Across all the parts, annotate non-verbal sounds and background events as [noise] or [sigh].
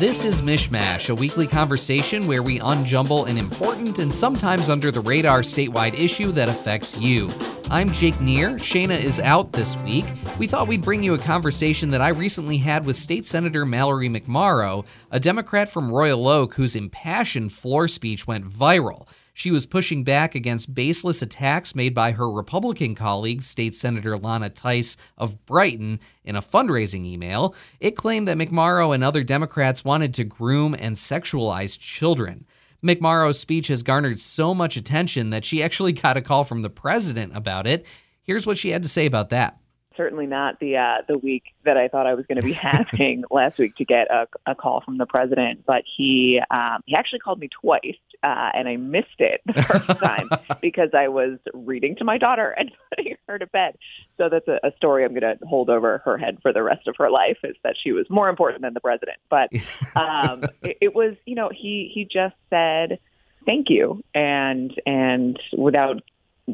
This is MichMash, a weekly conversation where we unjumble an important and sometimes under the radar statewide issue that affects you. I'm Jake Neher. Shayna is out this week. We thought we'd bring you a conversation that I recently had with State Senator Mallory McMorrow, a Democrat from Royal Oak whose impassioned floor speech went viral. She was pushing back against baseless attacks made by her Republican colleague, State Senator Lana Theis of Brighton, in a fundraising email. It claimed that McMorrow and other Democrats wanted to groom and sexualize children. McMorrow's speech has garnered so much attention that she actually got a call from the president about it. Here's what she had to say about that certainly not the uh, the week that I thought I was going to be [laughs] having last week to get a, a call from the president. But he um, he actually called me twice, uh, and I missed it the first [laughs] time because I was reading to my daughter and [laughs] putting her to bed. So that's a, a story I'm going to hold over her head for the rest of her life is that she was more important than the president. But um, it, it was, you know, he he just said thank you and and without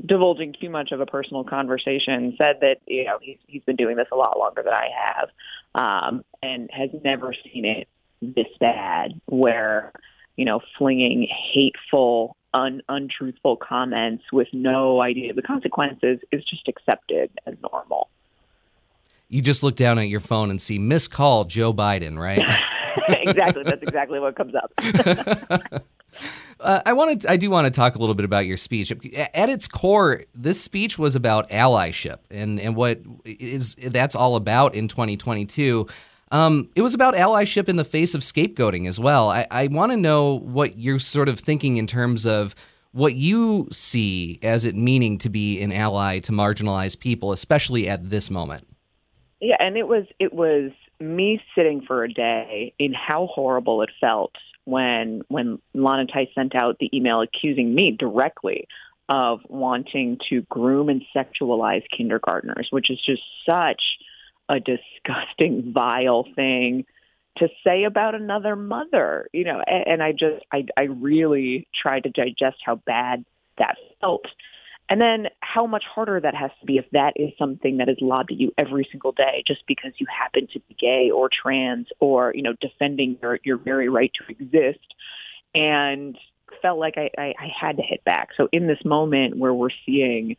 divulging too much of a personal conversation, said that you know he's he's been doing this a lot longer than I have, um, and has never seen it this bad, where you know flinging hateful, un, untruthful comments with no idea of the consequences is just accepted as normal. You just look down at your phone and see missed call Joe Biden, right? [laughs] exactly. That's exactly what comes up. [laughs] Uh, I wanted, I do want to talk a little bit about your speech. At its core, this speech was about allyship and and what is that's all about in 2022. Um, it was about allyship in the face of scapegoating as well. I, I want to know what you're sort of thinking in terms of what you see as it meaning to be an ally to marginalized people, especially at this moment. Yeah, and it was it was me sitting for a day in how horrible it felt when when Lana Theis sent out the email accusing me directly of wanting to groom and sexualize kindergartners, which is just such a disgusting, [laughs] vile thing to say about another mother, you know, and, and I just, I, I really tried to digest how bad that felt. And then how much harder that has to be if that is something that is lobbed at you every single day just because you happen to be gay or trans or, you know, defending your, your very right to exist. And felt like I, I, I had to hit back. So in this moment where we're seeing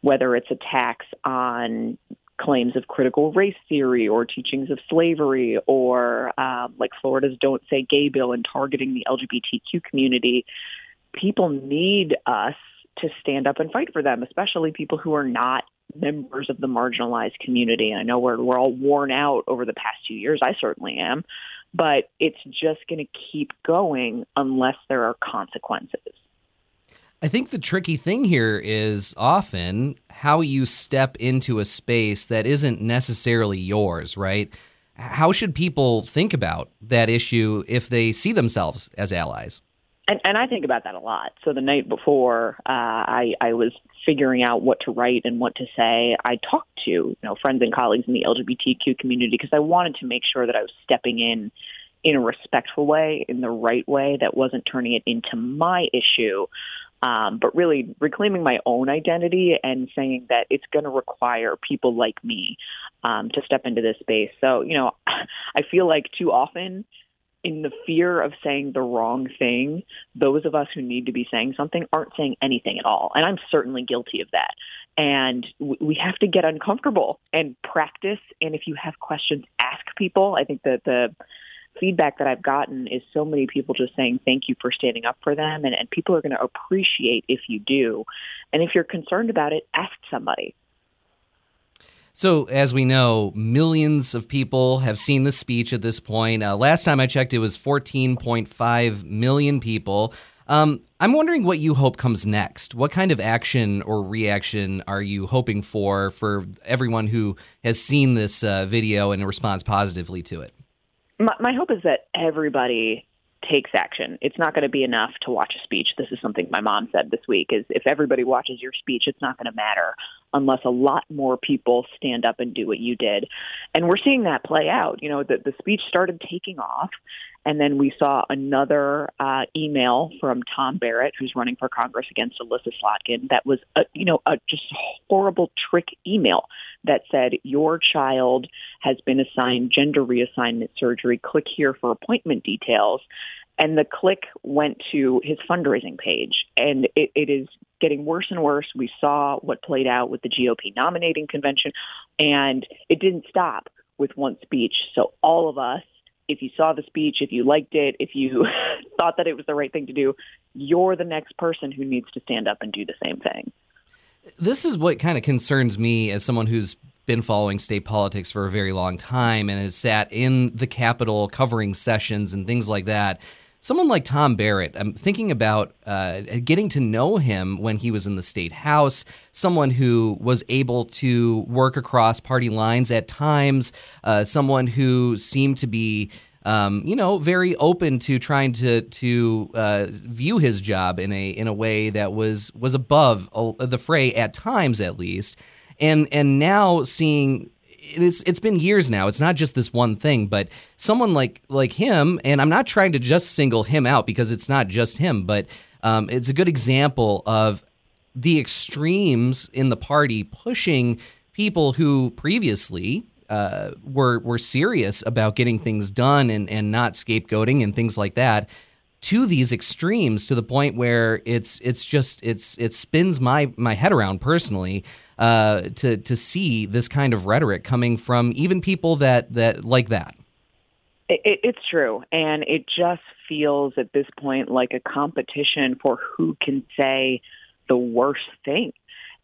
whether it's attacks on claims of critical race theory or teachings of slavery or um, like Florida's Don't Say Gay bill and targeting the LGBTQ community, people need us to stand up and fight for them, especially people who are not members of the marginalized community. I know we're we're all worn out over the past two years. I certainly am, but it's just going to keep going unless there are consequences. I think the tricky thing here is often how you step into a space that isn't necessarily yours, right? How should people think about that issue if they see themselves as allies? And, and I think about that a lot. So the night before, uh, I, I was figuring out what to write and what to say. I talked to you know friends and colleagues in the LGBTQ community because I wanted to make sure that I was stepping in in a respectful way, in the right way, that wasn't turning it into my issue, um, but really reclaiming my own identity and saying that it's going to require people like me um, to step into this space. So you know, [laughs] I feel like too often in the fear of saying the wrong thing, those of us who need to be saying something aren't saying anything at all. And I'm certainly guilty of that. And we have to get uncomfortable and practice. And if you have questions, ask people. I think that the feedback that I've gotten is so many people just saying thank you for standing up for them. And, and people are going to appreciate if you do. And if you're concerned about it, ask somebody. So, as we know, millions of people have seen the speech at this point. Uh, last time I checked, it was 14.5 million people. Um, I'm wondering what you hope comes next. What kind of action or reaction are you hoping for for everyone who has seen this uh, video and responds positively to it? My, my hope is that everybody takes action. It's not going to be enough to watch a speech. This is something my mom said this week is if everybody watches your speech, it's not going to matter. Unless a lot more people stand up and do what you did. And we're seeing that play out. You know, the, the speech started taking off. And then we saw another uh, email from Tom Barrett, who's running for Congress against Elissa Slotkin, that was, a, you know, a just horrible trick email that said, your child has been assigned gender reassignment surgery. Click here for appointment details. And the click went to his fundraising page. And it, it is getting worse and worse. We saw what played out with the GOP nominating convention, and it didn't stop with one speech. So all of us, if you saw the speech, if you liked it, if you [laughs] thought that it was the right thing to do, you're the next person who needs to stand up and do the same thing. This is what kind of concerns me as someone who's been following state politics for a very long time and has sat in the Capitol covering sessions and things like that someone like Tom Barrett, I'm thinking about uh, getting to know him when he was in the state house, someone who was able to work across party lines at times, uh, someone who seemed to be. Um, you know, very open to trying to to uh, view his job in a in a way that was was above the fray at times, at least, and and now seeing it's it's been years now. It's not just this one thing, but someone like like him, and I'm not trying to just single him out because it's not just him, but um, it's a good example of the extremes in the party pushing people who previously uh, were were serious about getting things done and and not scapegoating and things like that to these extremes to the point where it's it's just it's it spins my my head around personally uh, to to see this kind of rhetoric coming from even people that that like that. It, it's true, and it just feels at this point like a competition for who can say the worst thing,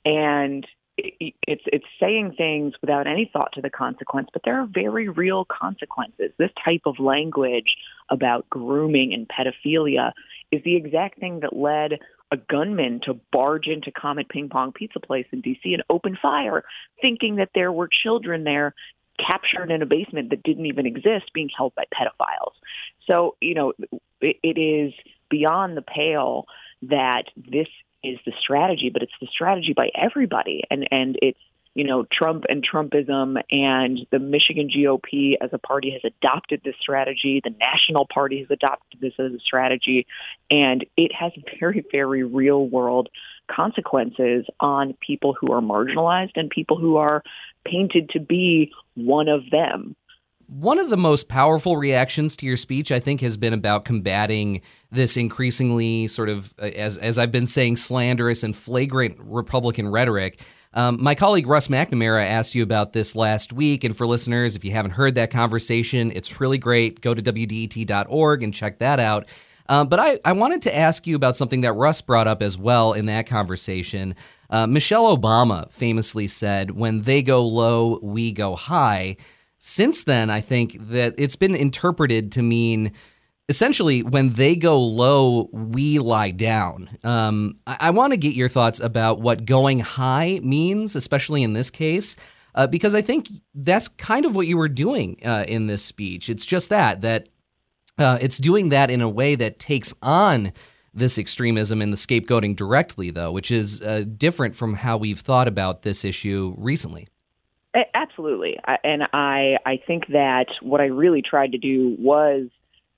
and it's it's saying things without any thought to the consequence, but there are very real consequences. This type of language about grooming and pedophilia is the exact thing that led a gunman to barge into Comet Ping Pong Pizza Place in D.C. and open fire, thinking that there were children there captured in a basement that didn't even exist being held by pedophiles. So, you know, it, it is beyond the pale that this is the strategy, but it's the strategy by everybody. And, and it's you know, Trump and Trumpism and the Michigan GOP as a party has adopted this strategy. The National Party has adopted this as a strategy. And it has very, very real world consequences on people who are marginalized and people who are painted to be one of them. One of the most powerful reactions to your speech, I think, has been about combating this increasingly sort of, uh, as, as I've been saying, slanderous and flagrant Republican rhetoric. Um, my colleague Russ McNamara asked you about this last week, and for listeners, if you haven't heard that conversation, it's really great. Go to WDET.org and check that out. Um, but I, I wanted to ask you about something that Russ brought up as well in that conversation. Uh, Michelle Obama famously said, When they go low, we go high. Since then, I think that it's been interpreted to mean essentially when they go low, we lie down. Um, I, I want to get your thoughts about what going high means, especially in this case. Uh, because I think that's kind of what you were doing uh, in this speech. It's just that that uh, it's doing that in a way that takes on this extremism and the scapegoating directly, though, which is uh, different from how we've thought about this issue recently. Absolutely, and I I think that what I really tried to do was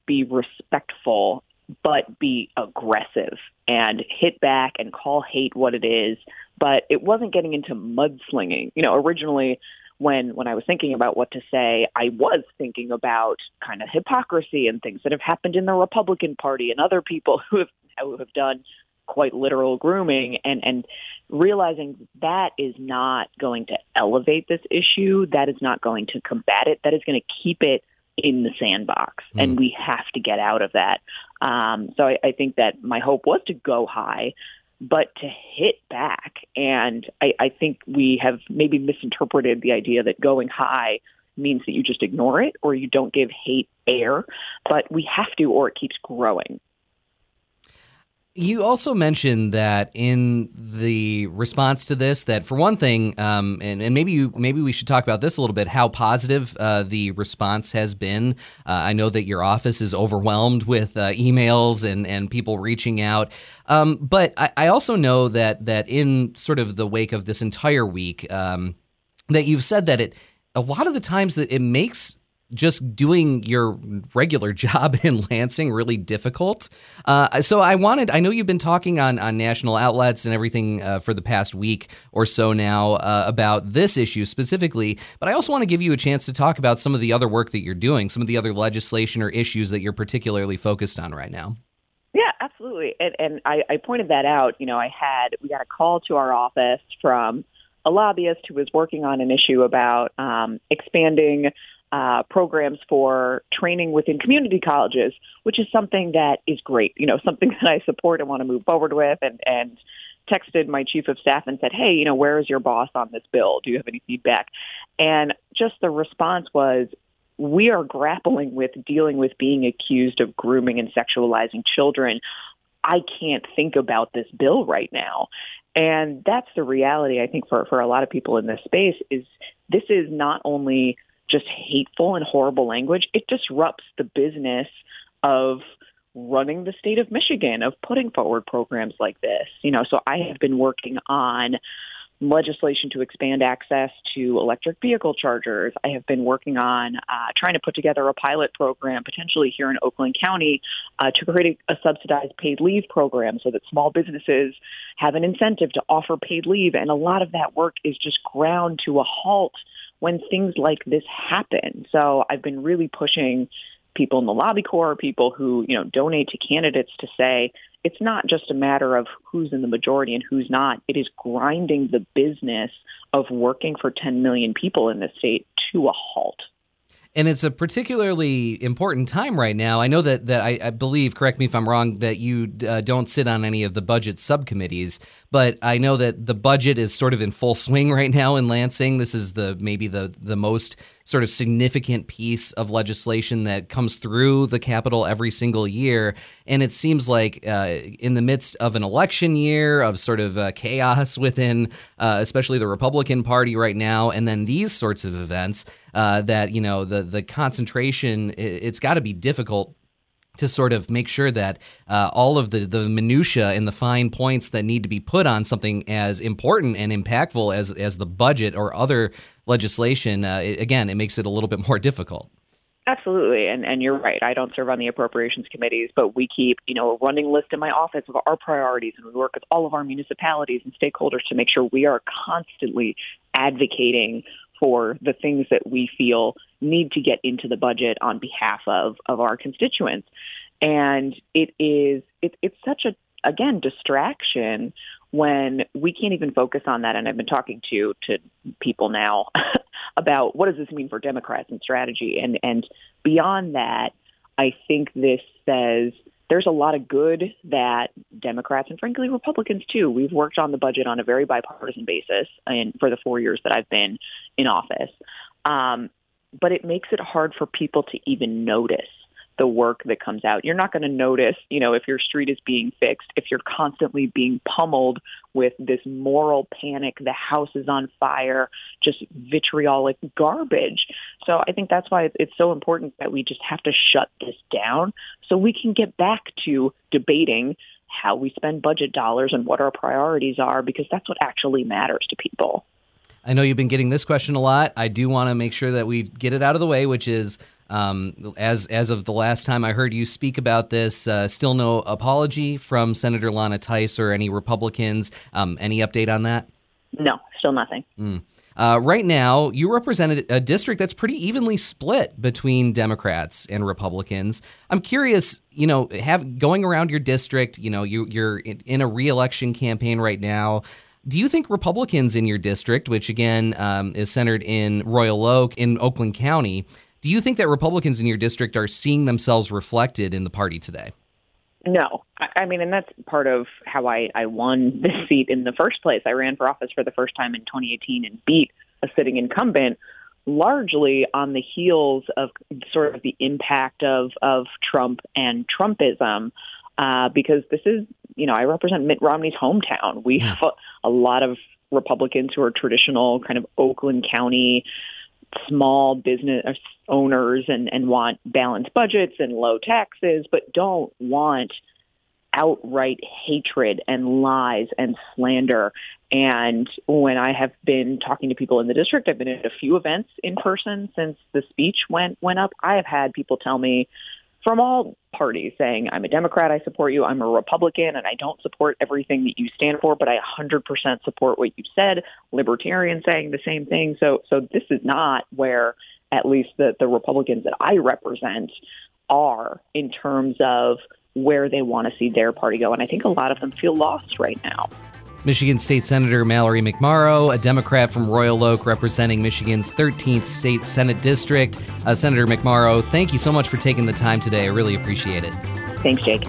be respectful, but be aggressive and hit back and call hate what it is. But it wasn't getting into mudslinging. You know, originally when when I was thinking about what to say, I was thinking about kind of hypocrisy and things that have happened in the Republican Party and other people [laughs] who have who have done quite literal grooming and and realizing that is not going to elevate this issue that is not going to combat it that is going to keep it in the sandbox, mm. and we have to get out of that. Um, so I, I think that my hope was to go high, but to hit back. And I, I think we have maybe misinterpreted the idea that going high means that you just ignore it or you don't give hate air, but we have to or it keeps growing. You also mentioned that in the response to this, that for one thing, um, and, and maybe you maybe we should talk about this a little bit, how positive uh, the response has been. Uh, I know that your office is overwhelmed with uh, emails and and people reaching out, um, but I, I, also know that that in sort of the wake of this entire week, um, that you've said that it a lot of the times that it makes just doing your regular [laughs] job in Lansing really difficult. Uh, so I wanted, I know you've been talking on, on national outlets and everything uh, for the past week or so now uh, about this issue specifically, but I also want to give you a chance to talk about some of the other work that you're doing, some of the other legislation or issues that you're particularly focused on right now. Yeah, absolutely. And, and I, I pointed that out. You know, I had, we got a call to our office from a lobbyist who was working on an issue about um, expanding uh, programs for training within community colleges, which is something that is great. You know, [laughs] something that I support and want to move forward with, and and texted my chief of staff and said, "Hey, you know, where is your boss on this bill? Do you have any feedback?" And just the response was, "We are grappling with dealing with being accused of grooming and sexualizing children." I can't think about this bill right now. And that's the reality, I think, for, for a lot of people in this space is this is not only just hateful and horrible language, it disrupts the business of running the state of Michigan, of putting forward programs like this. You know, so I have been working on legislation to expand access to electric vehicle chargers. I have been working on uh, trying to put together a pilot program, potentially here in Oakland County, uh, to create a, a subsidized paid leave program so that small businesses have an incentive to offer paid leave. And a lot of that work is just ground to a halt when things like this happen. So I've been really pushing people in the lobby corps, people who, you know, donate to candidates to say it's not just a matter of who's in the majority and who's not. It is grinding the business of working for 10 million people in the state to a halt and it's a particularly important time right now. I know that that I, I believe, correct me if I'm wrong, that you uh, don't sit on any of the budget subcommittees, but I know that the budget is sort of in full swing [laughs] right now in Lansing. This is the maybe the the most sort of significant piece of legislation that comes through the Capitol every single year. And it seems like uh, in the midst of an election year of sort of uh, chaos [laughs] within, uh, especially the Republican Party right now, and then these sorts of events, uh, that you know the the concentration it's got to be difficult to sort of make sure that uh, all of the, the minutia and the fine points that need to be put on something as important and impactful as, as the budget or other legislation, uh, it, again, it makes it a little bit more difficult. Absolutely, and and you're right. I don't serve on the appropriations committees, but we keep you know a running list in my office of our priorities, and we work with all of our municipalities and stakeholders to make sure we are constantly advocating for the things that we feel need to get into the budget on behalf of, of our constituents. And it is, it, it's such a, again, distraction when we can't even focus on that. And I've been talking to, to people now [laughs] about what does this mean for Democrats and strategy? And, and beyond that, I think this says there's a lot of good that Democrats and frankly Republicans too. We've worked on the budget on a very bipartisan basis and for the four years that I've been in office. Um, but it makes it hard for people to even notice the work that comes out. You're not going to notice, you know, if your street is being fixed, if you're constantly being pummeled with this moral panic, the house is on fire, just vitriolic garbage. So I think that's why it's so important that we just have to shut this down so we can get back to debating how we spend budget dollars and what our priorities are because that's what actually matters to people. I know you've been getting this question a lot. I do want to make sure that we get it out of the way, which is um, as as of the last time I heard you speak about this, uh, still no apology from Senator Lana Theis or any Republicans. Um, any update on that? No, still nothing. Mm. Uh, right now, you represent a district that's pretty evenly split between Democrats and Republicans. I'm curious, you know, have going around your district, you know, you, you're in, in a reelection campaign right now. Do you think Republicans in your district, which again um, is centered in Royal Oak in Oakland County, do you think that Republicans in your district are seeing themselves reflected in the party today? No, I mean, and that's part of how I, I won this seat in the first place. I ran for office for the first time in 2018 and beat a sitting incumbent largely on the heels of sort of the impact of, of Trump and Trumpism uh, because this is, you know, I represent Mitt Romney's hometown. We have a, a lot of Republicans who are traditional kind of Oakland County small business owners and, and want balanced budgets and low taxes, but don't want outright hatred and lies and slander. And when I have been talking to people in the district, I've been at a few events in person since the speech went went up. I have had people tell me from all parties saying, I'm a Democrat, I support you, I'm a Republican, and I don't support everything that you stand for, but I 100% support what you said. Libertarians saying the same thing. So, so this is not where at least the, the Republicans that I represent are in terms of where they want to see their party go. And I think a lot of them feel lost right now. Michigan State Senator Mallory McMorrow, a Democrat from Royal Oak representing Michigan's 13th State Senate District. Uh, Senator McMorrow, thank you so much for taking the time today. I really appreciate it. Thanks, Jake.